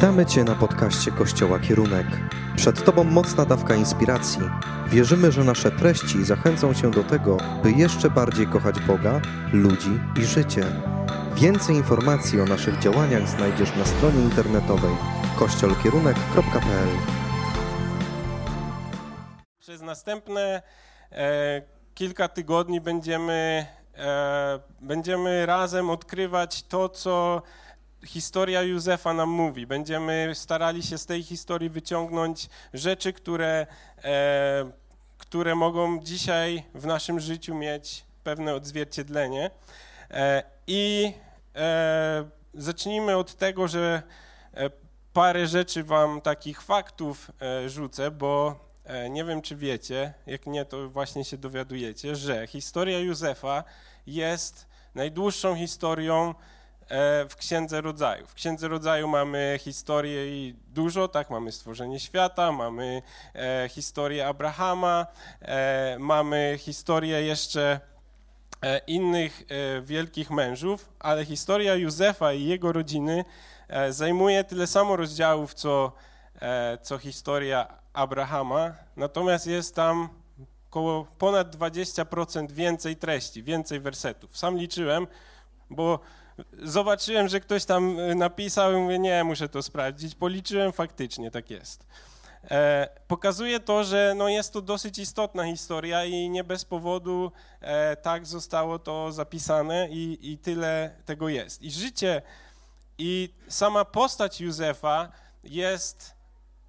Witamy Cię na podcaście Kościoła Kierunek. Przed Tobą mocna dawka inspiracji. Wierzymy, że nasze treści zachęcą Cię do tego, by jeszcze bardziej kochać Boga, ludzi i życie. Więcej informacji o naszych działaniach znajdziesz na stronie internetowej kościolkierunek.pl. Przez następne e, kilka tygodni będziemy, e, będziemy razem odkrywać to, co historia Józefa nam mówi. Będziemy starali się z tej historii wyciągnąć rzeczy, które, e, które mogą dzisiaj w naszym życiu mieć pewne odzwierciedlenie. E, I e, zacznijmy od tego, że e, parę rzeczy wam takich faktów e, rzucę, bo e, nie wiem, czy wiecie, jak nie, to właśnie się dowiadujecie, że historia Józefa jest najdłuższą historią w Księdze Rodzaju. W Księdze Rodzaju mamy historię i dużo, tak, mamy stworzenie świata, mamy e, historię Abrahama, e, mamy historię jeszcze e, innych e, wielkich mężów, ale historia Józefa i jego rodziny e, zajmuje tyle samo rozdziałów, co, co historia Abrahama, natomiast jest tam około ponad 20% więcej treści, więcej wersetów. Sam liczyłem, bo zobaczyłem, że ktoś tam y, napisał i mówię, nie, muszę to sprawdzić. Policzyłem, faktycznie tak jest. E, pokazuje to, że no jest to dosyć istotna historia i nie bez powodu e, tak zostało to zapisane i, i tyle tego jest. I życie i sama postać Józefa jest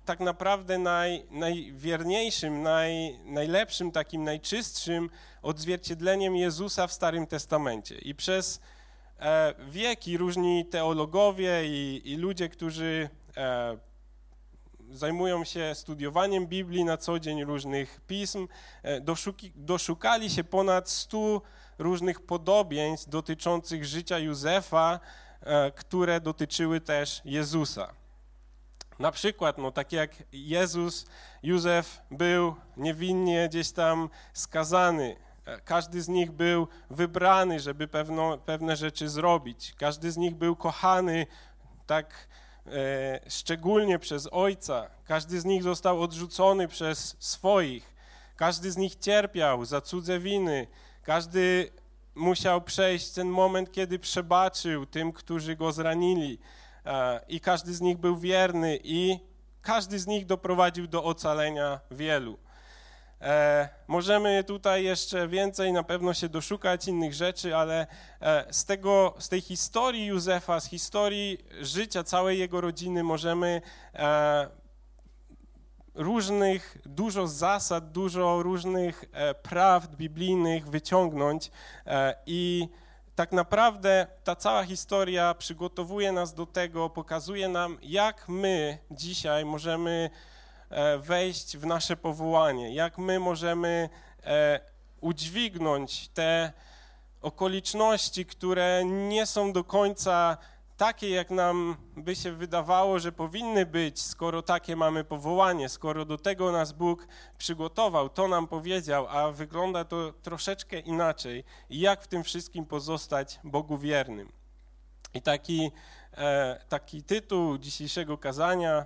tak naprawdę naj, najwierniejszym, naj, najlepszym, takim najczystszym odzwierciedleniem Jezusa w Starym Testamencie. I przez E, wieki różni teologowie i, i ludzie, którzy e, zajmują się studiowaniem Biblii na co dzień, różnych pism, e, doszuki, doszukali się ponad stu różnych podobieństw dotyczących życia Józefa, które dotyczyły też Jezusa. Na przykład, no, tak jak Jezus, Józef był niewinnie gdzieś tam skazany, każdy z nich był wybrany, żeby pewno, pewne rzeczy zrobić. Każdy z nich był kochany tak e, szczególnie przez ojca. Każdy z nich został odrzucony przez swoich. Każdy z nich cierpiał za cudze winy. Każdy musiał przejść ten moment, kiedy przebaczył tym, którzy go zranili. E, I każdy z nich był wierny i każdy z nich doprowadził do ocalenia wielu. E, możemy tutaj jeszcze więcej na pewno się doszukać innych rzeczy, ale e, z, tego, z tej historii Józefa, z historii życia całej jego rodziny możemy e, różnych, dużo zasad, dużo różnych e, prawd biblijnych wyciągnąć e, i tak naprawdę ta cała historia przygotowuje nas do tego, pokazuje nam, jak my dzisiaj możemy wejść w nasze powołanie, jak my możemy e, udźwignąć te okoliczności, które nie są do końca takie, jak nam by się wydawało, że powinny być, skoro takie mamy powołanie, skoro do tego nas Bóg przygotował, to nam powiedział, a wygląda to troszeczkę inaczej. I jak w tym wszystkim pozostać Bogu wiernym? I taki, e, taki tytuł dzisiejszego kazania E,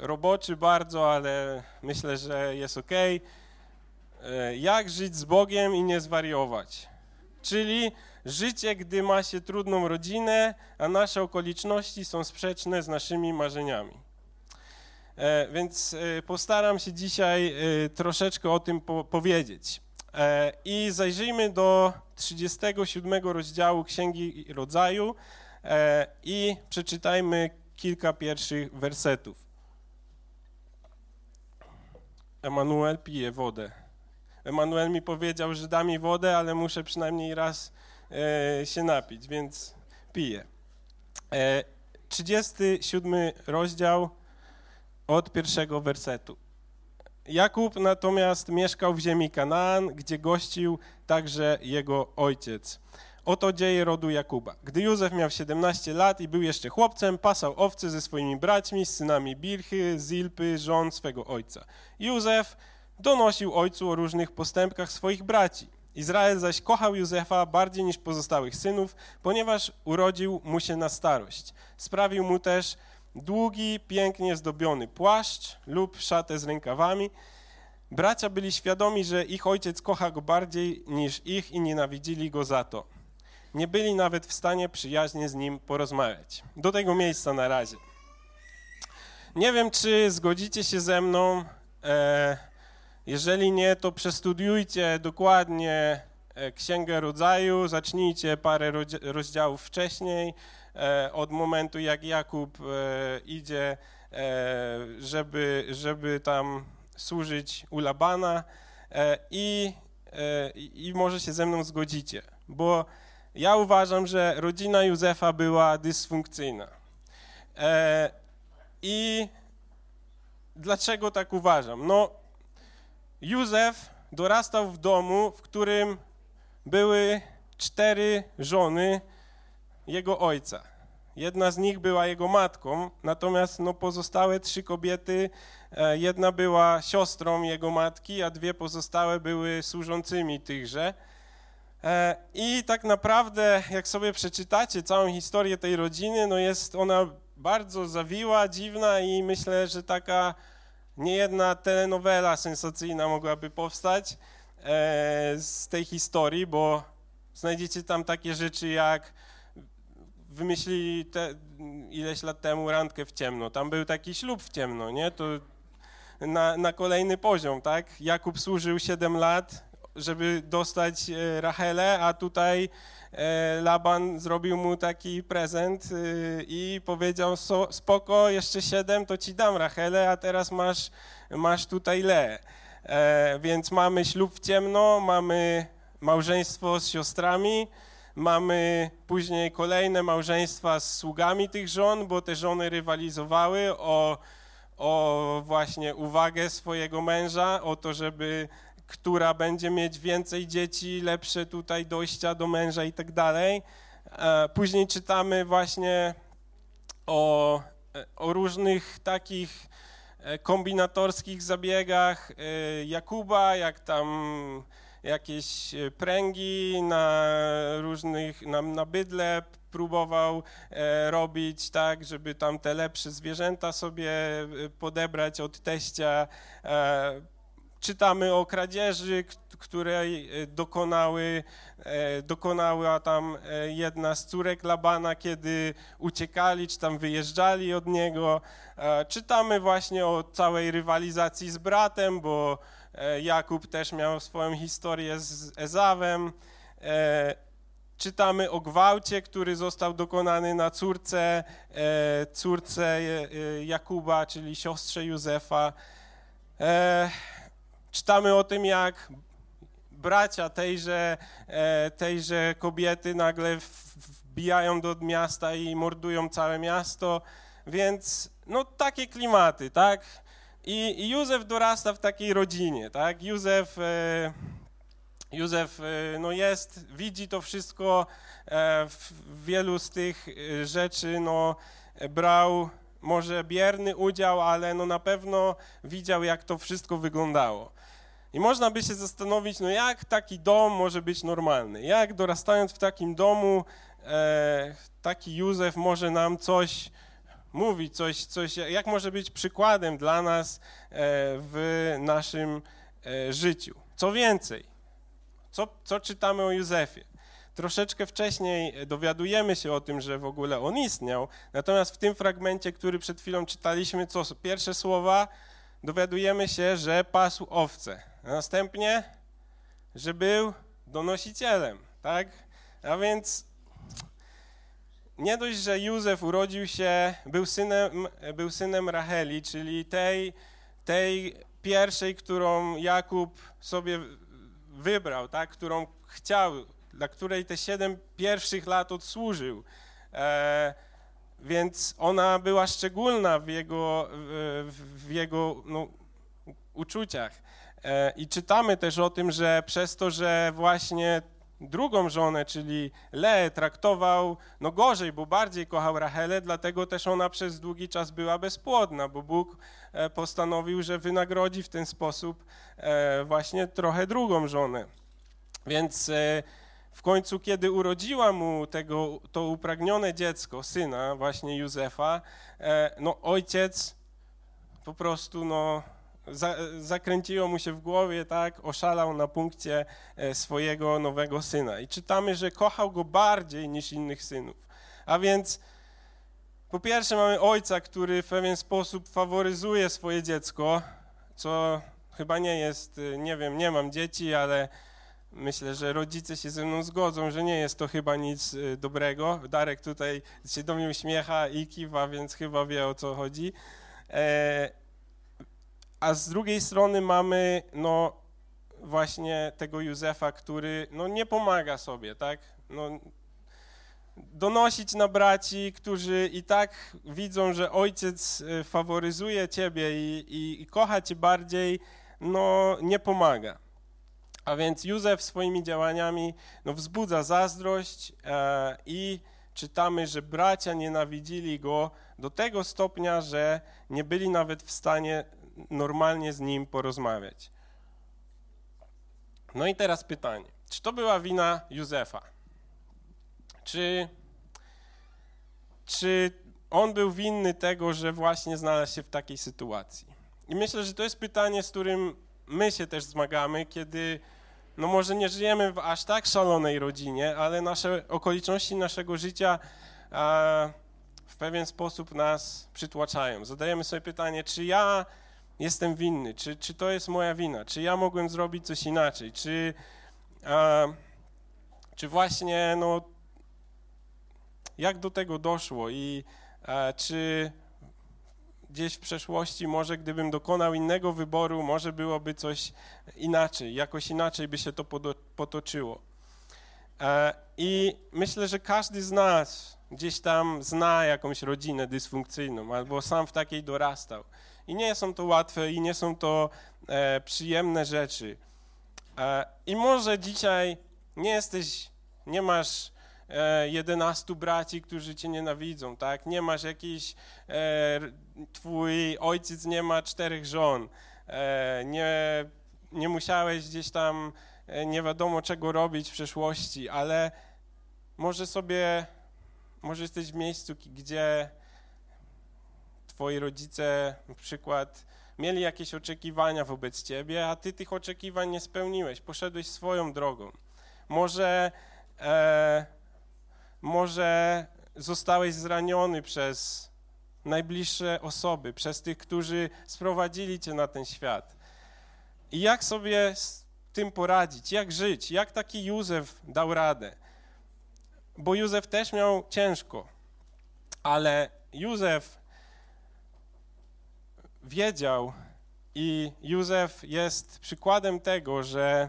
roboczy bardzo, ale myślę, że jest ok. E, jak żyć z Bogiem i nie zwariować? Czyli życie, gdy ma się trudną rodzinę, a nasze okoliczności są sprzeczne z naszymi marzeniami. E, więc postaram się dzisiaj troszeczkę o tym powiedzieć. I zajrzyjmy do 37 rozdziału Księgi Rodzaju i przeczytajmy kilka pierwszych wersetów. Emanuel pije wodę. Emanuel mi powiedział, że da mi wodę, ale muszę przynajmniej raz e, się napić, więc piję. E, 37 rozdział od pierwszego wersetu. Jakub natomiast mieszkał w ziemi Kanaan, gdzie gościł także jego ojciec. Oto dzieje rodu Jakuba. Gdy Józef miał 17 lat i był jeszcze chłopcem, pasał owce ze swoimi braćmi, z synami Bilchy, Zilpy, żon swego ojca. Józef donosił ojcu o różnych postępkach swoich braci. Izrael zaś kochał Józefa bardziej niż pozostałych synów, ponieważ urodził mu się na starość. Sprawił mu też długi, pięknie zdobiony płaszcz lub szatę z rękawami. Bracia byli świadomi, że ich ojciec kocha go bardziej niż ich i nienawidzili go za to. Nie byli nawet w stanie przyjaźnie z nim porozmawiać. Do tego miejsca na razie. Nie wiem, czy zgodzicie się ze mną. E, jeżeli nie, to przestudiujcie dokładnie e, Księgę Rodzaju, zacznijcie parę rozdziałów wcześniej, e, od momentu jak Jakub idzie, żeby, żeby tam służyć u Labana i, i może się ze mną zgodzicie, bo ja uważam, że rodzina Józefa była dysfunkcyjna. I dlaczego tak uważam? No, Józef dorastał w domu, w którym były cztery żony jego ojca. Jedna z nich była jego matką, natomiast no, pozostałe trzy kobiety, e, jedna była siostrą jego matki, a dwie pozostałe były służącymi tychże. E, I tak naprawdę, jak sobie przeczytacie całą historię tej rodziny, no jest ona bardzo zawiła, dziwna i myślę, że taka niejedna telenowela sensacyjna mogłaby powstać e, z tej historii, bo znajdziecie tam takie rzeczy jak wymyślili te, ileś lat temu randkę w ciemno. Tam był taki ślub w ciemno, nie? To na, na kolejny poziom, tak? Jakub służył 7 lat, żeby dostać e, Rachelę, a tutaj e, Laban zrobił mu taki prezent e, i powiedział, spoko, jeszcze siedem, to ci dam Rachelę, a teraz masz, masz tutaj Le. Więc mamy ślub w ciemno, mamy małżeństwo z siostrami, mamy później kolejne małżeństwa z sługami tych żon, bo te żony rywalizowały o, o właśnie uwagę swojego męża, o to, żeby która będzie mieć więcej dzieci, lepsze tutaj dojścia do męża i tak dalej. E, później czytamy właśnie o, o różnych takich e, kombinatorskich zabiegach e, Jakuba, jak tam jakieś pręgi na różnych, na, na bydle próbował robić, tak, żeby tam te lepsze zwierzęta sobie podebrać od teścia czytamy o kradzieży, której e, dokonały, e, dokonała tam e, jedna z córek Labana, kiedy uciekali, czy tam wyjeżdżali od niego. Czytamy właśnie o całej rywalizacji z bratem, bo Jakub też miał swoją historię z Ezawem. Czytamy o gwałcie, który został dokonany na córce, córce Jakuba, czyli siostrze Józefa. Czytamy o tym, jak bracia tejże, e, tejże kobiety nagle wbijają do miasta i mordują całe miasto, więc no takie klimaty, tak? I, i Józef dorasta w takiej rodzinie, tak? Józef, e, Józef e, no jest, widzi to wszystko, w wielu z tych rzeczy no, brał może bierny udział, ale no na pewno widział, jak to wszystko wyglądało. I można by się zastanowić, no jak taki dom może być normalny? Jak dorastając w takim domu, e, taki Józef może nam coś mówić, coś, coś, jak może być przykładem dla nas e, w naszym e, życiu? Co więcej, co, co czytamy o Józefie? Troszeczkę wcześniej dowiadujemy się o tym, że w ogóle on istniał, natomiast w tym fragmencie, który przed chwilą czytaliśmy, co pierwsze słowa, dowiadujemy się, że pasł owce. A następnie, że był donosicielem, tak? A więc nie dość, że Józef urodził się, był synem, był synem Racheli, czyli tej, tej pierwszej, którą Jakub sobie wybrał, tak? którą chciał, dla której te siedem pierwszych lat odsłużył. E, więc ona była szczególna w jego, w, w jego no, uczuciach. E, I czytamy też o tym, że przez to, że właśnie drugą żonę, czyli Le, traktował no gorzej, bo bardziej kochał Rachelę, dlatego też ona przez długi czas była bezpłodna, bo Bóg e, postanowił, że wynagrodzi w ten sposób e, właśnie trochę drugą żonę. Więc w końcu, kiedy urodziła mu tego, to upragnione dziecko, syna właśnie Józefa, no ojciec po prostu no, za, zakręciło mu się w głowie, tak, oszalał na punkcie e, swojego nowego syna. I czytamy, że kochał go bardziej niż innych synów. A więc po pierwsze mamy ojca, który w pewien sposób faworyzuje swoje dziecko, co chyba nie jest, e, nie wiem, nie mam dzieci, ale myślę, że rodzice się ze mną zgodzą, że nie jest to chyba nic e, dobrego. Darek tutaj się do mnie uśmiecha i kiwa, więc chyba wie o co chodzi a z drugiej strony mamy no właśnie tego Józefa, który no nie pomaga sobie, tak? No, donosić na braci, którzy i tak widzą, że ojciec y, faworyzuje ciebie i, i, i kocha cię bardziej, no nie pomaga. A więc Józef swoimi działaniami no, wzbudza zazdrość e, i czytamy, że bracia nienawidzili go do tego stopnia, że nie byli nawet w stanie normalnie z nim porozmawiać. No i teraz pytanie, czy to była wina Józefa? Czy, czy on był winny tego, że właśnie znalazł się w takiej sytuacji? I myślę, że to jest pytanie, z którym my się też zmagamy, kiedy no może nie żyjemy w aż tak szalonej rodzinie, ale nasze okoliczności naszego życia w pewien sposób nas przytłaczają. Zadajemy sobie pytanie, czy ja jestem winny, czy, czy to jest moja wina, czy ja mogłem zrobić coś inaczej, czy, a, czy właśnie, no, jak do tego doszło i a, czy gdzieś w przeszłości może gdybym dokonał innego wyboru, może byłoby coś inaczej, jakoś inaczej by się to potoczyło. I myślę, że każdy z nas gdzieś tam zna jakąś rodzinę dysfunkcyjną albo sam w takiej dorastał. I nie są to łatwe i nie są to e, przyjemne rzeczy. E, I może dzisiaj nie jesteś, nie masz e, 11 braci, którzy cię nienawidzą, tak? Nie masz jakiś, e, twój ojciec nie ma czterech żon, e, nie, nie musiałeś gdzieś tam e, nie wiadomo czego robić w przeszłości, ale może sobie, może jesteś w miejscu, gdzie twoi rodzice na przykład mieli jakieś oczekiwania wobec ciebie, a ty tych oczekiwań nie spełniłeś, poszedłeś swoją drogą. Może, e, może zostałeś zraniony przez najbliższe osoby, przez tych, którzy sprowadzili cię na ten świat. I jak sobie z tym poradzić, jak żyć, jak taki Józef dał radę? Bo Józef też miał ciężko, ale Józef wiedział i Józef jest przykładem tego, że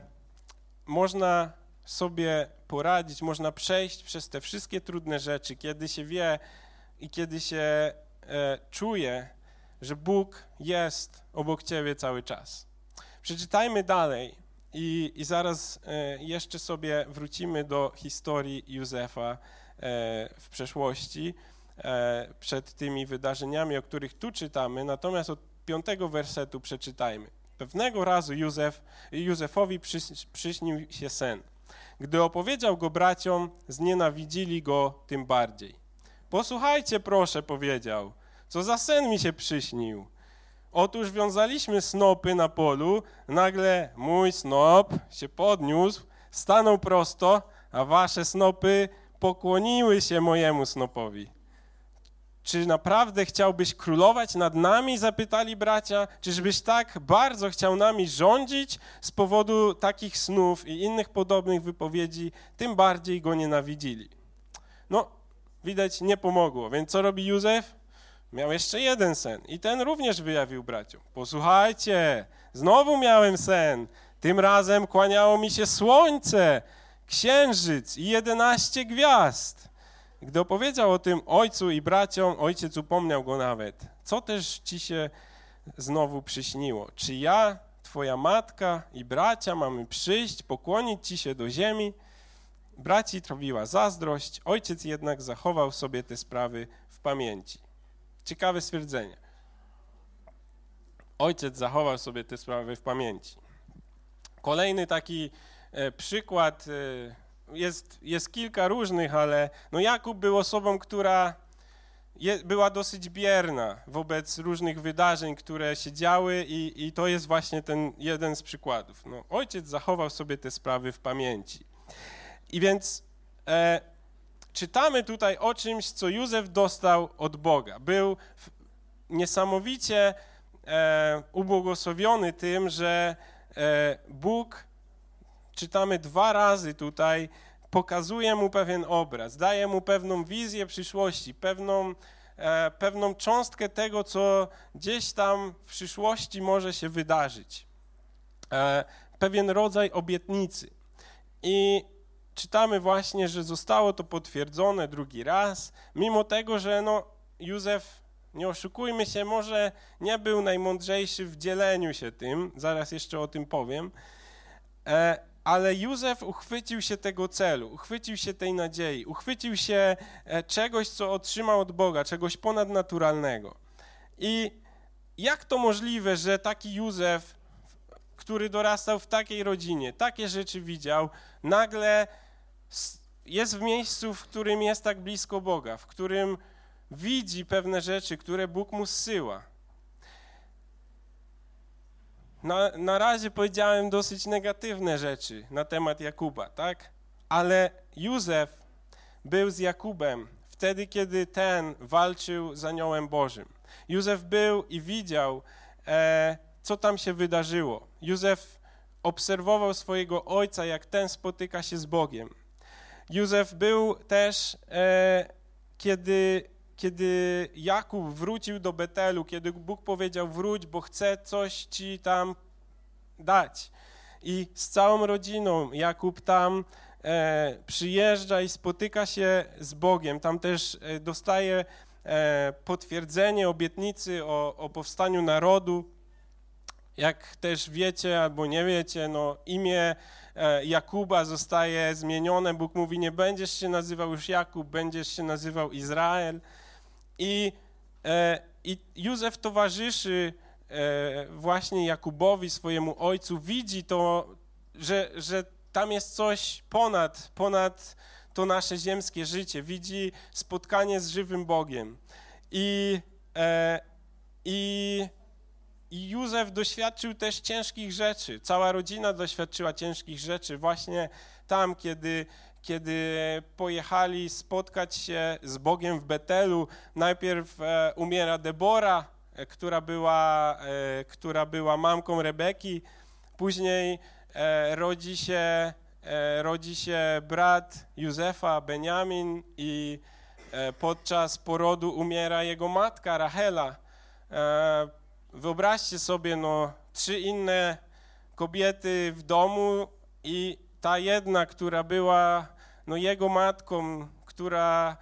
można sobie poradzić, można przejść przez te wszystkie trudne rzeczy, kiedy się wie i kiedy się e, czuje, że Bóg jest obok ciebie cały czas. Przeczytajmy dalej i, i zaraz e, jeszcze sobie wrócimy do historii Józefa e, w przeszłości. E, przed tymi wydarzeniami, o których tu czytamy, natomiast od piątego wersetu przeczytajmy. Pewnego razu Józef, Józefowi przyśnił się sen. Gdy opowiedział go braciom, znienawidzili go tym bardziej. Posłuchajcie proszę, powiedział, co za sen mi się przyśnił. Otóż wiązaliśmy snopy na polu, nagle mój snop się podniósł, stanął prosto, a wasze snopy pokłoniły się mojemu snopowi. Czy naprawdę chciałbyś królować nad nami? Zapytali bracia. Czyżbyś tak bardzo chciał nami rządzić z powodu takich snów i innych podobnych wypowiedzi? Tym bardziej go nienawidzili. No, widać, nie pomogło. Więc co robi Józef? Miał jeszcze jeden sen i ten również wyjawił braciom. Posłuchajcie, znowu miałem sen. Tym razem kłaniało mi się słońce, księżyc i jedenaście gwiazd. Gdy opowiedział o tym ojcu i braciom, ojciec upomniał go nawet. Co też ci się znowu przyśniło? Czy ja, twoja matka i bracia mamy przyjść, pokłonić ci się do ziemi? Braci trawiła zazdrość, ojciec jednak zachował sobie te sprawy w pamięci. Ciekawe stwierdzenie. Ojciec zachował sobie te sprawy w pamięci. Kolejny taki e, przykład e, jest, jest kilka różnych, ale no Jakub był osobą, która je, była dosyć bierna wobec różnych wydarzeń, które się działy i, i to jest właśnie ten jeden z przykładów. No, ojciec zachował sobie te sprawy w pamięci. I więc e, czytamy tutaj o czymś, co Józef dostał od Boga. Był niesamowicie e, ubłogosławiony tym, że e, Bóg, czytamy dwa razy tutaj, pokazuje mu pewien obraz, daje mu pewną wizję przyszłości, pewną, e, pewną cząstkę tego, co gdzieś tam w przyszłości może się wydarzyć. E, pewien rodzaj obietnicy. I czytamy właśnie, że zostało to potwierdzone drugi raz, mimo tego, że no, Józef, nie oszukujmy się, może nie był najmądrzejszy w dzieleniu się tym, zaraz jeszcze o tym powiem, e, ale Józef uchwycił się tego celu, uchwycił się tej nadziei, uchwycił się e, czegoś, co otrzymał od Boga, czegoś ponadnaturalnego. I jak to możliwe, że taki Józef, który dorastał w takiej rodzinie, takie rzeczy widział, nagle jest w miejscu, w którym jest tak blisko Boga, w którym widzi pewne rzeczy, które Bóg mu zsyła. Na, na razie powiedziałem dosyć negatywne rzeczy na temat Jakuba, tak? Ale Józef był z Jakubem wtedy, kiedy ten walczył z aniołem Bożym. Józef był i widział, e, co tam się wydarzyło. Józef obserwował swojego ojca, jak ten spotyka się z Bogiem. Józef był też, e, kiedy, kiedy Jakub wrócił do Betelu, kiedy Bóg powiedział wróć, bo chcę coś ci tam dać. I z całą rodziną Jakub tam e, przyjeżdża i spotyka się z Bogiem. Tam też e, dostaje e, potwierdzenie obietnicy o, o powstaniu narodu. Jak też wiecie albo nie wiecie, no imię E, Jakuba zostaje zmienione. Bóg mówi, nie będziesz się nazywał już Jakub, będziesz się nazywał Izrael. I, e, i Józef towarzyszy e, właśnie Jakubowi, swojemu ojcu, widzi to, że, że tam jest coś ponad, ponad to nasze ziemskie życie. Widzi spotkanie z żywym Bogiem. I, i i Józef doświadczył też ciężkich rzeczy. Cała rodzina doświadczyła ciężkich rzeczy właśnie tam, kiedy, kiedy pojechali spotkać się z Bogiem w Betelu. Najpierw e, umiera Debora, e, która była, e, która była mamką Rebeki. Później rodzi, się, rodzi się brat Józefa, Benjamin i podczas porodu umiera jego matka Rachela Wyobraźcie sobie, no, trzy inne kobiety w domu i ta jedna, która była no, jego matką, która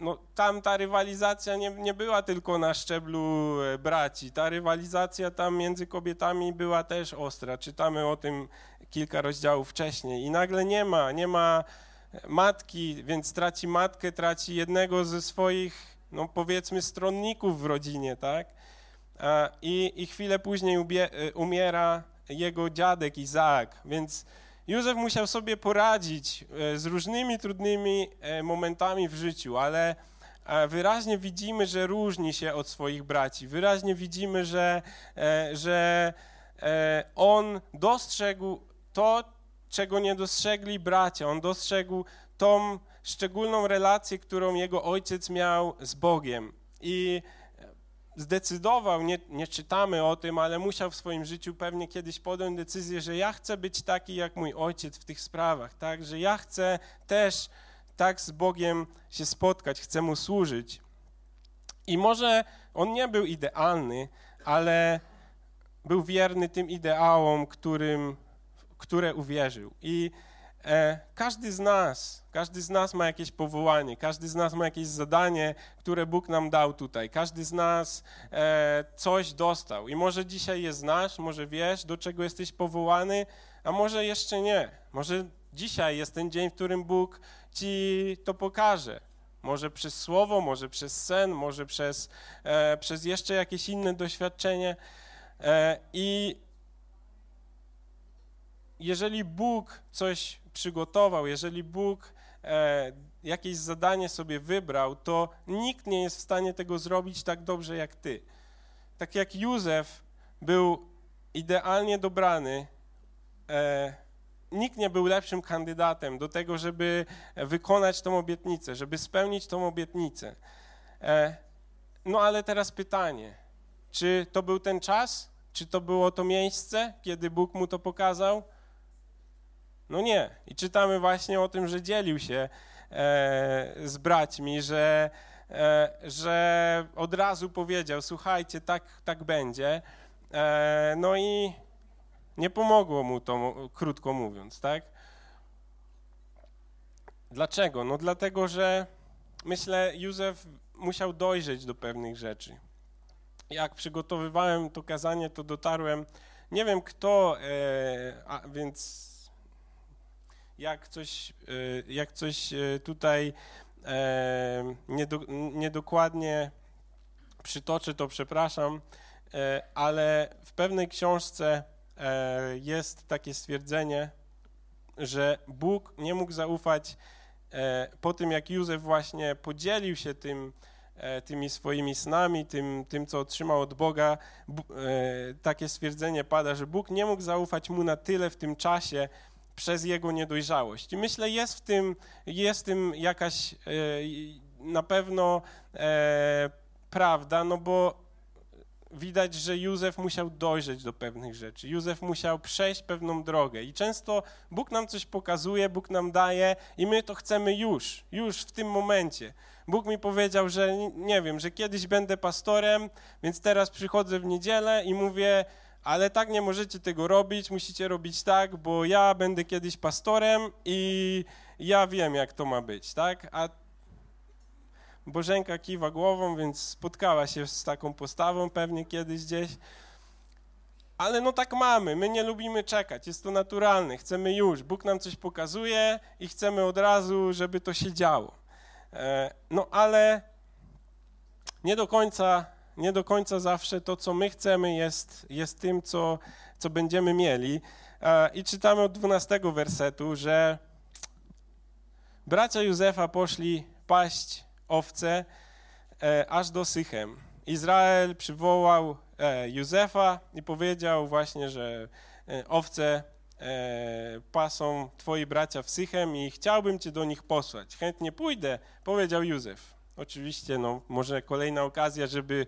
no, tam ta rywalizacja nie, nie była tylko na szczeblu e, braci. Ta rywalizacja tam między kobietami była też ostra. Czytamy o tym kilka rozdziałów wcześniej. I nagle nie ma, nie ma matki, więc traci matkę, traci jednego ze swoich, no powiedzmy, stronników w rodzinie, tak? I, i chwilę później e, umiera jego dziadek Izaak, więc Józef musiał sobie poradzić e, z różnymi trudnymi e, momentami w życiu, ale wyraźnie widzimy, że różni się od swoich braci. Wyraźnie widzimy, że, że on dostrzegł to, czego nie dostrzegli bracia. On dostrzegł tą szczególną relację, którą jego ojciec miał z Bogiem. I zdecydował, nie, nie czytamy o tym, ale musiał w swoim życiu pewnie kiedyś podjąć decyzję, że ja chcę być taki jak mój ojciec w tych sprawach, tak? Że ja chcę też tak z Bogiem się spotkać, chcę Mu służyć. I może on nie był idealny, ale był wierny tym ideałom, którym, które uwierzył. I każdy z nas, każdy z nas ma jakieś powołanie, każdy z nas ma jakieś zadanie, które Bóg nam dał tutaj. Każdy z nas e, coś dostał. I może dzisiaj je znasz, może wiesz, do czego jesteś powołany, a może jeszcze nie. Może dzisiaj jest ten dzień, w którym Bóg ci to pokaże. Może przez słowo, może przez sen, może przez, e, przez jeszcze jakieś inne doświadczenie. I jeżeli Bóg coś przygotował, jeżeli Bóg e, jakieś zadanie sobie wybrał, to nikt nie jest w stanie tego zrobić tak dobrze jak ty. Tak jak Józef był idealnie dobrany, e, nikt nie był lepszym kandydatem do tego, żeby wykonać tą obietnicę, żeby spełnić tą obietnicę. E, no ale teraz pytanie, czy to był ten czas? Czy to było to miejsce, kiedy Bóg mu to pokazał? No nie. I czytamy właśnie o tym, że dzielił się e, z braćmi, że, e, że od razu powiedział: Słuchajcie, tak, tak będzie. E, no i nie pomogło mu to, krótko mówiąc, tak? Dlaczego? No dlatego, że myślę, Józef musiał dojrzeć do pewnych rzeczy. Jak przygotowywałem to kazanie, to dotarłem, nie wiem kto, e, a, więc jak coś, e, jak coś e, tutaj e, niedo, niedokładnie przytoczę, to przepraszam, e, ale w pewnej książce e, jest takie stwierdzenie, że Bóg nie mógł zaufać po tym, jak Józef właśnie podzielił się tym, tymi swoimi snami, tym, tym, co otrzymał od Boga, takie stwierdzenie pada, że Bóg nie mógł zaufać mu na tyle w tym czasie przez jego niedojrzałość. I myślę, jest w tym, jest w tym jakaś e, na pewno prawda, no bo widać, że Józef musiał dojrzeć do pewnych rzeczy. Józef musiał przejść pewną drogę. I często Bóg nam coś pokazuje, Bóg nam daje i my to chcemy już, już w tym momencie. Bóg mi powiedział, że nie wiem, że kiedyś będę pastorem, więc teraz przychodzę w niedzielę i mówię, ale tak nie możecie tego robić, musicie robić tak, bo ja będę kiedyś pastorem i ja wiem, jak to ma być, tak? A Bożenka kiwa głową, więc spotkała się z taką postawą pewnie kiedyś gdzieś. Ale no tak mamy, my nie lubimy czekać, jest to naturalne, chcemy już. Bóg nam coś pokazuje i chcemy od razu, żeby to się działo. E, no ale nie do końca, nie do końca zawsze to, co my chcemy, jest, jest tym, co, co będziemy mieli. E, I czytamy od 12 wersetu, że bracia Józefa poszli paść owce e, aż do Sychem. Izrael przywołał Józefa i powiedział właśnie, że owce e, pasą twoi bracia w Sychem i chciałbym cię do nich posłać. Chętnie pójdę, powiedział Józef. Oczywiście, no, może kolejna okazja, żeby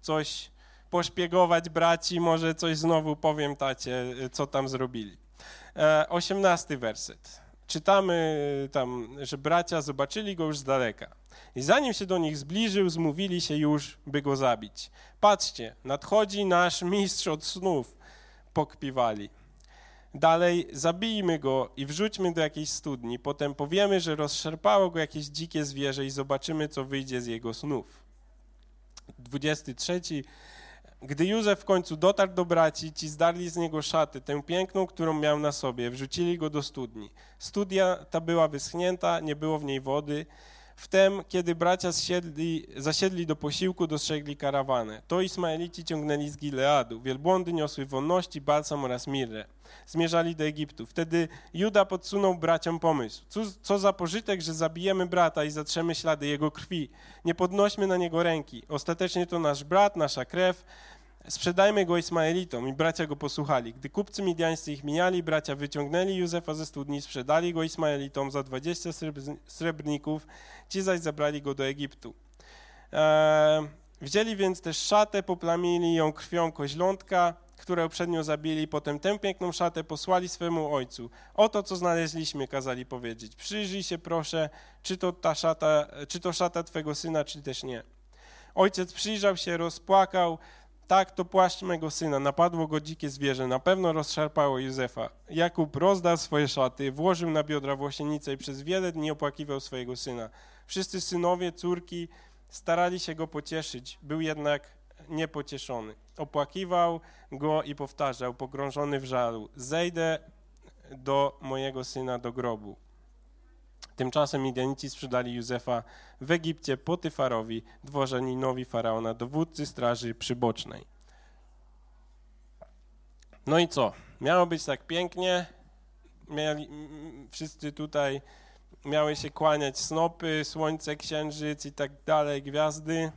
coś poszpiegować braci, może coś znowu powiem tacie, co tam zrobili. E, osiemnasty werset. Czytamy tam, że bracia zobaczyli go już z daleka. I zanim się do nich zbliżył, zmówili się już, by go zabić. Patrzcie, nadchodzi nasz mistrz od snów, pokpiwali. Dalej, zabijmy go i wrzućmy do jakiejś studni. Potem powiemy, że rozszerpało go jakieś dzikie zwierzę i zobaczymy, co wyjdzie z jego snów. 23. Gdy Józef w końcu dotarł do braci, ci zdarli z niego szaty, tę piękną, którą miał na sobie, wrzucili go do studni. Studia ta była wyschnięta, nie było w niej wody. Wtem, kiedy bracia zsiedli, zasiedli do posiłku, dostrzegli karawanę. To Ismaelici ciągnęli z Gileadu. Wielbłądy niosły wonności, balsam oraz mirrę. Zmierzali do Egiptu. Wtedy Juda podsunął braciom pomysł. Co, co za pożytek, że zabijemy brata i zatrzemy ślady jego krwi. Nie podnośmy na niego ręki. Ostatecznie to nasz brat, nasza krew, sprzedajmy go Ismaelitom i bracia go posłuchali. Gdy kupcy midiańscy ich mijali, bracia wyciągnęli Józefa ze studni, sprzedali go Ismaelitom za 20 srebrników, ci zaś zabrali go do Egiptu. Eee, wzięli więc też szatę, poplamili ją krwią koźlątka, które uprzednio zabili, potem tę piękną szatę posłali swemu ojcu. Oto, co znaleźliśmy, kazali powiedzieć. Przyjrzyj się, proszę, czy to, ta szata, czy to szata twego syna, czy też nie. Ojciec przyjrzał się, rozpłakał, tak, to płaszcz mego syna, napadło go dzikie zwierzę, na pewno rozszarpało Józefa. Jakub rozdał swoje szaty, włożył na biodra włosienicę i przez wiele dni opłakiwał swojego syna. Wszyscy synowie, córki starali się go pocieszyć, był jednak niepocieszony. Opłakiwał go i powtarzał, pogrążony w żalu, zejdę do mojego syna do grobu. Tymczasem Midianici sprzedali Józefa w Egipcie Potyfarowi, dworzaninowi faraona, dowódcy straży przybocznej. No i co? Miało być tak pięknie. mieli, wszyscy tutaj miały się kłaniać snopy, słońce, księżyc i tak dalej, gwiazdy.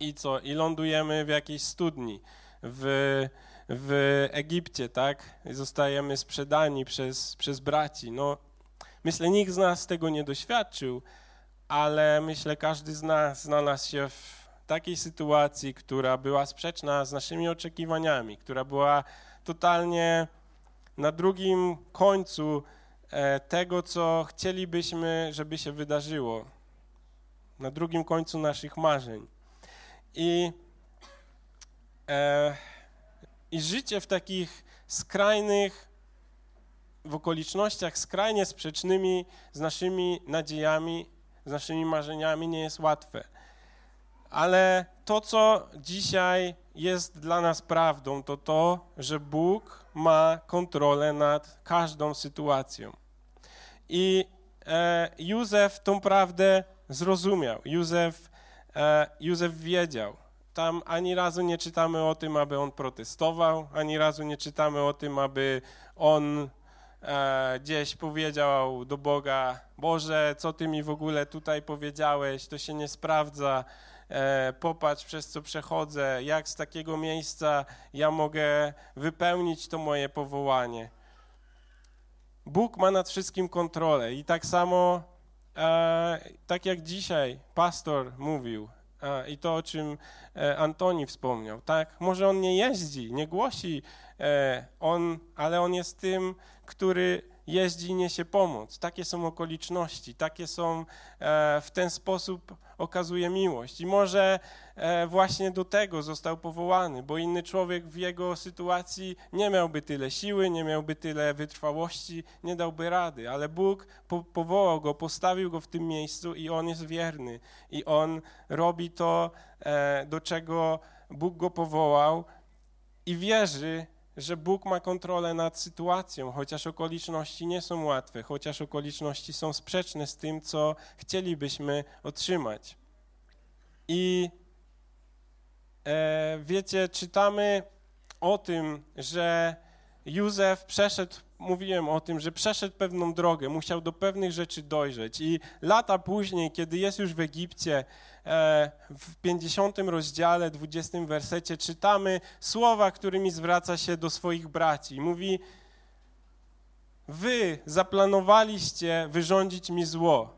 I co? I lądujemy w jakiejś studni w, w Egipcie, tak? I zostajemy sprzedani przez, przez braci. No, myślę, nikt z nas tego nie doświadczył, ale myślę, każdy z nas znalazł się w takiej sytuacji, która była sprzeczna z naszymi oczekiwaniami, która była totalnie na drugim końcu e, tego, co chcielibyśmy, żeby się wydarzyło. Na drugim końcu naszych marzeń. I, e, i życie w takich skrajnych, w okolicznościach skrajnie sprzecznymi z naszymi nadziejami, z naszymi marzeniami nie jest łatwe. Ale to, co dzisiaj jest dla nas prawdą, to to, że Bóg ma kontrolę nad każdą sytuacją. I e, Józef tą prawdę zrozumiał. Józef, e, Józef wiedział. Tam ani razu nie czytamy o tym, aby on protestował, ani razu nie czytamy o tym, aby on gdzieś powiedział do Boga: Boże, co ty mi w ogóle tutaj powiedziałeś, to się nie sprawdza. E, popatrz przez co przechodzę, jak z takiego miejsca ja mogę wypełnić to moje powołanie. Bóg ma nad wszystkim kontrolę i tak samo, e, tak jak dzisiaj pastor mówił, e, i to, o czym e, Antoni wspomniał, tak? Może on nie jeździ, nie głosi, e, on, ale on jest tym, który jeździ i niesie pomoc. Takie są okoliczności, takie są, e, w ten sposób okazuje miłość. I może e, właśnie do tego został powołany, bo inny człowiek w jego sytuacji nie miałby tyle siły, nie miałby tyle wytrwałości, nie dałby rady, ale Bóg po powołał go, postawił go w tym miejscu i on jest wierny. I on robi to, e, do czego Bóg go powołał i wierzy, że Bóg ma kontrolę nad sytuacją, chociaż okoliczności nie są łatwe, chociaż okoliczności są sprzeczne z tym, co chcielibyśmy otrzymać. I e, wiecie, czytamy o tym, że Józef przeszedł, mówiłem o tym, że przeszedł pewną drogę, musiał do pewnych rzeczy dojrzeć. I lata później, kiedy jest już w Egipcie, w 50 rozdziale, 20 wersecie czytamy słowa, którymi zwraca się do swoich braci. Mówi: Wy zaplanowaliście wyrządzić mi zło,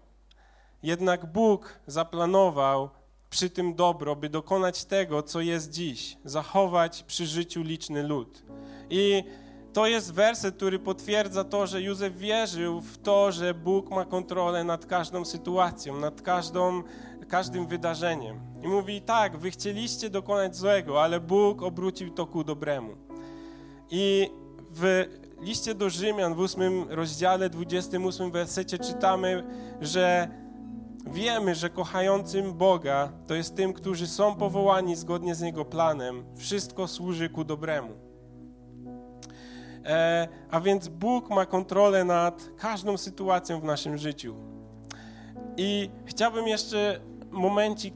jednak Bóg zaplanował przy tym dobro, by dokonać tego, co jest dziś, zachować przy życiu liczny lud. I to jest werset, który potwierdza to, że Józef wierzył w to, że Bóg ma kontrolę nad każdą sytuacją, nad każdą każdym wydarzeniem. I mówi: Tak, wy chcieliście dokonać złego, ale Bóg obrócił to ku dobremu. I w liście do Rzymian w 8 rozdziale, 28 wersecie czytamy, że wiemy, że kochającym Boga to jest tym, którzy są powołani zgodnie z Jego planem. Wszystko służy ku dobremu. E, a więc Bóg ma kontrolę nad każdą sytuacją w naszym życiu. I chciałbym jeszcze momencik,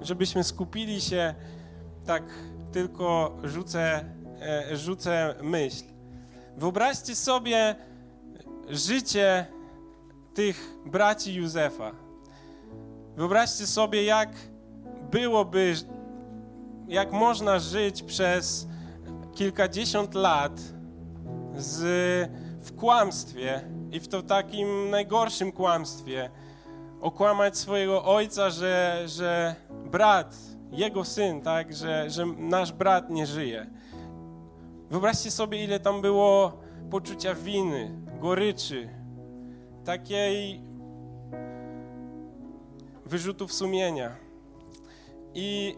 żebyśmy skupili się, tak tylko rzucę, e, rzucę myśl. Wyobraźcie sobie życie tych braci Józefa. Wyobraźcie sobie, jak byłoby, jak można żyć przez kilkadziesiąt lat z, w kłamstwie i w to takim najgorszym kłamstwie, okłamać swojego ojca, że, że brat, jego syn, tak, że, że nasz brat nie żyje. Wyobraźcie sobie, ile tam było poczucia winy, goryczy, takiej wyrzutów sumienia. I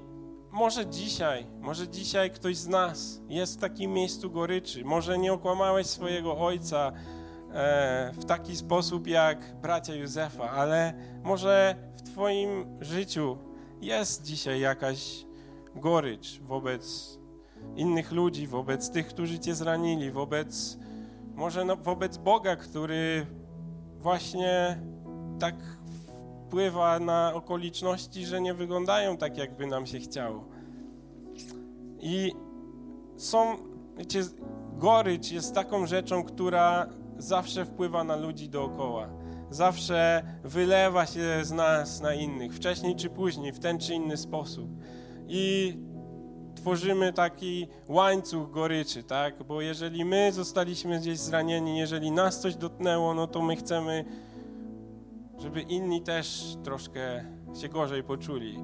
może dzisiaj, może dzisiaj ktoś z nas jest w takim miejscu goryczy. Może nie okłamałeś swojego ojca, w taki sposób jak bracia Józefa, ale może w Twoim życiu jest dzisiaj jakaś gorycz wobec innych ludzi, wobec tych, którzy Cię zranili, wobec może no, wobec Boga, który właśnie tak wpływa na okoliczności, że nie wyglądają tak, jakby nam się chciało. I są, wiecie, gorycz jest taką rzeczą, która zawsze wpływa na ludzi dookoła. Zawsze wylewa się z nas na innych, wcześniej czy później, w ten czy inny sposób. I tworzymy taki łańcuch goryczy, tak? Bo jeżeli my zostaliśmy gdzieś zranieni, jeżeli nas coś dotknęło, no to my chcemy, żeby inni też troszkę się gorzej poczuli.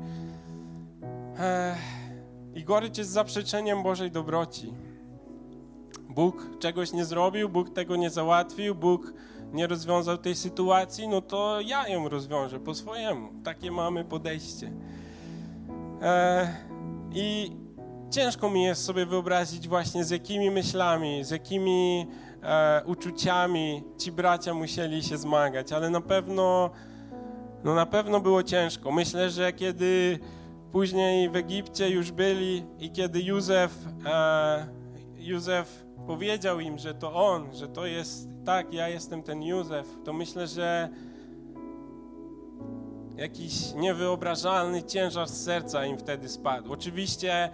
I gorycz jest zaprzeczeniem Bożej dobroci. Bóg czegoś nie zrobił, Bóg tego nie załatwił, Bóg nie rozwiązał tej sytuacji, no to ja ją rozwiążę po swojemu. Takie mamy podejście. I ciężko mi jest sobie wyobrazić właśnie z jakimi myślami, z jakimi e, uczuciami ci bracia musieli się zmagać, ale na pewno, no na pewno było ciężko. Myślę, że kiedy później w Egipcie już byli i kiedy Józef, e, Józef powiedział im, że to on, że to jest, tak, ja jestem ten Józef, to myślę, że jakiś niewyobrażalny ciężar z serca im wtedy spadł. Oczywiście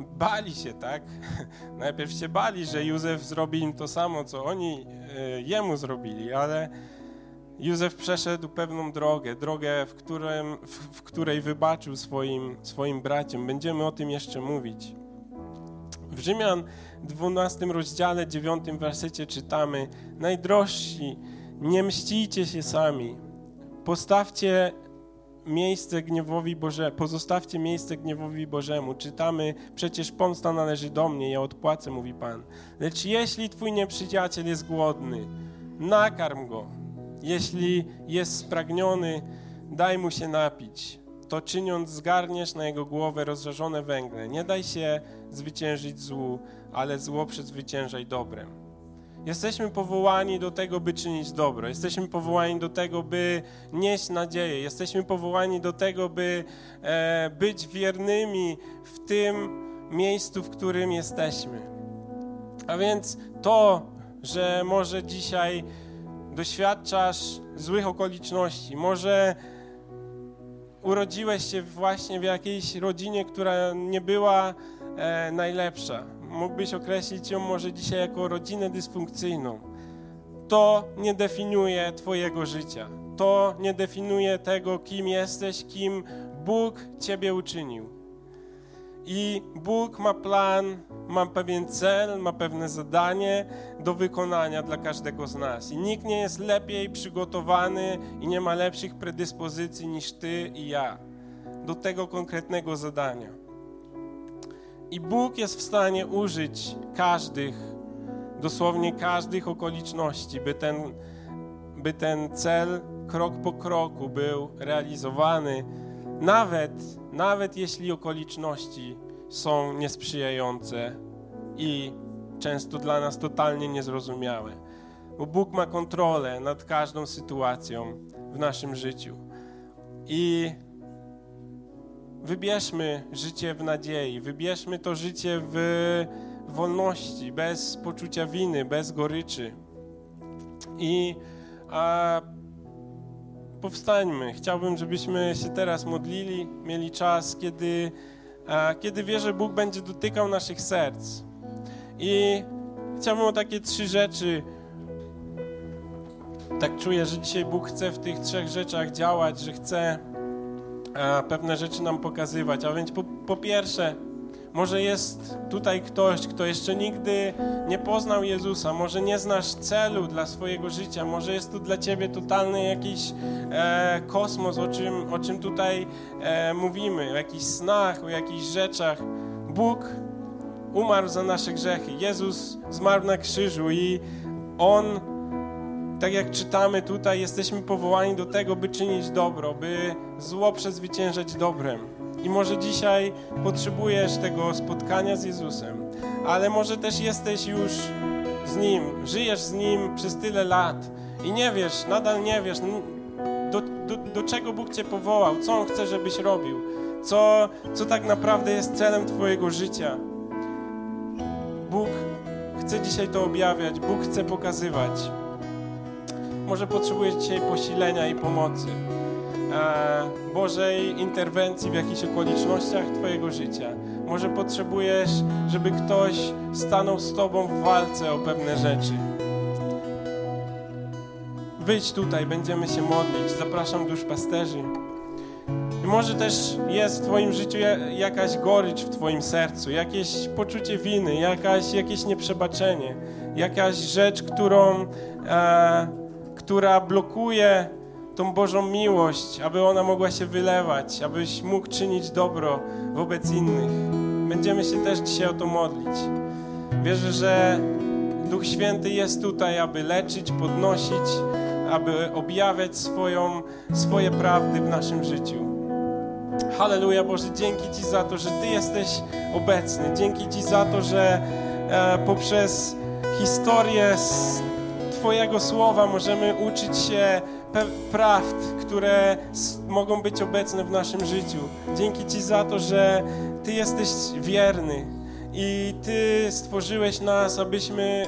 bali się, tak? Najpierw się bali, że Józef zrobi im to samo, co oni e, jemu zrobili, ale Józef przeszedł pewną drogę, drogę, w, którym, w, w której wybaczył swoim, swoim braciom. Będziemy o tym jeszcze mówić. W Rzymian 12 rozdziale 9 wersecie czytamy: Najdrożsi, nie mścicie się sami. Postawcie miejsce gniewowi Boże, pozostawcie miejsce gniewowi Bożemu. Czytamy, przecież pomsta należy do mnie, ja odpłacę, mówi Pan. Lecz jeśli twój nieprzyjaciel jest głodny, nakarm go. Jeśli jest spragniony, daj mu się napić. To czyniąc zgarniesz na jego głowę rozżarzone węgle. Nie daj się zwyciężyć złu, ale zło przezwyciężaj dobrem. Jesteśmy powołani do tego, by czynić dobro. Jesteśmy powołani do tego, by nieść nadzieję. Jesteśmy powołani do tego, by e, być wiernymi w tym miejscu, w którym jesteśmy. A więc to, że może dzisiaj doświadczasz złych okoliczności, może urodziłeś się właśnie w jakiejś rodzinie, która nie była e, najlepsza mógłbyś określić ją może dzisiaj jako rodzinę dysfunkcyjną. To nie definiuje Twojego życia. To nie definiuje tego, kim jesteś, kim Bóg Ciebie uczynił. I Bóg ma plan, ma pewien cel, ma pewne zadanie do wykonania dla każdego z nas. I nikt nie jest lepiej przygotowany i nie ma lepszych predyspozycji niż Ty i ja do tego konkretnego zadania. I Bóg jest w stanie użyć każdych, dosłownie każdych okoliczności, by ten, by ten cel krok po kroku był realizowany, nawet, nawet jeśli okoliczności są niesprzyjające i często dla nas totalnie niezrozumiałe. Bo Bóg ma kontrolę nad każdą sytuacją w naszym życiu. I Wybierzmy życie w nadziei, wybierzmy to życie w wolności, bez poczucia winy, bez goryczy. I a, powstańmy. Chciałbym, żebyśmy się teraz modlili, mieli czas, kiedy, a, kiedy wierzę, Bóg będzie dotykał naszych serc. I chciałbym o takie trzy rzeczy. Tak czuję, że dzisiaj Bóg chce w tych trzech rzeczach działać, że chce pewne rzeczy nam pokazywać. A więc po, po pierwsze, może jest tutaj ktoś, kto jeszcze nigdy nie poznał Jezusa, może nie znasz celu dla swojego życia, może jest to dla ciebie totalny jakiś e, kosmos, o czym, o czym tutaj e, mówimy, o jakichś snach, o jakichś rzeczach. Bóg umarł za nasze grzechy. Jezus zmarł na krzyżu i On tak jak czytamy tutaj, jesteśmy powołani do tego, by czynić dobro, by zło przezwyciężać dobrem. I może dzisiaj potrzebujesz tego spotkania z Jezusem, ale może też jesteś już z Nim, żyjesz z Nim przez tyle lat i nie wiesz, nadal nie wiesz, do, do, do czego Bóg Cię powołał, co On chce, żebyś robił, co, co tak naprawdę jest celem Twojego życia. Bóg chce dzisiaj to objawiać, Bóg chce pokazywać. Może potrzebujesz dzisiaj posilenia i pomocy, Bożej interwencji w jakichś okolicznościach Twojego życia. Może potrzebujesz, żeby ktoś stanął z Tobą w walce o pewne rzeczy. Wyjdź tutaj, będziemy się modlić. Zapraszam duszpasterzy. I może też jest w Twoim życiu jakaś gorycz w Twoim sercu, jakieś poczucie winy, jakaś, jakieś nieprzebaczenie, jakaś rzecz, którą, e, która blokuje tą Bożą miłość, aby ona mogła się wylewać, abyś mógł czynić dobro wobec innych. Będziemy się też dzisiaj o to modlić. Wierzę, że Duch Święty jest tutaj, aby leczyć, podnosić, aby objawiać swoją, swoje prawdy w naszym życiu. Halleluja Boże, dzięki Ci za to, że Ty jesteś obecny. Dzięki Ci za to, że e, poprzez historię Twojego słowa możemy uczyć się prawd, które mogą być obecne w naszym życiu. Dzięki Ci za to, że Ty jesteś wierny i Ty stworzyłeś nas, abyśmy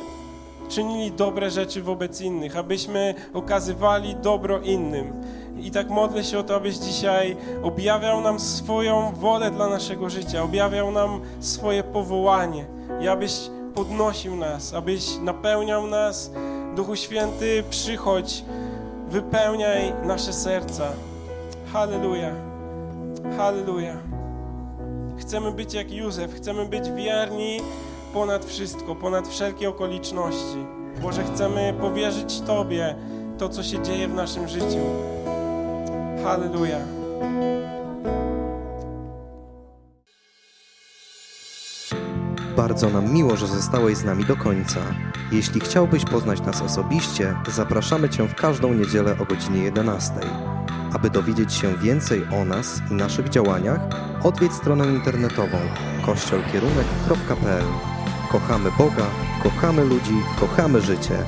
czynili dobre rzeczy wobec innych, abyśmy okazywali dobro innym. I tak modlę się o to, abyś dzisiaj objawiał nam swoją wolę dla naszego życia, objawiał nam swoje powołanie i abyś podnosił nas, abyś napełniał nas. Duchu Święty, przychodź, wypełniaj nasze serca. Halleluja. Halleluja. Chcemy być jak Józef, chcemy być wierni ponad wszystko, ponad wszelkie okoliczności. Boże, chcemy powierzyć Tobie to, co się dzieje w naszym życiu. Halleluja. Bardzo nam miło, że zostałeś z nami do końca. Jeśli chciałbyś poznać nas osobiście, zapraszamy Cię w każdą niedzielę o godzinie 11. Aby dowiedzieć się więcej o nas i naszych działaniach, odwiedź stronę internetową kościolkierunek.pl. Kochamy Boga, kochamy ludzi, kochamy życie.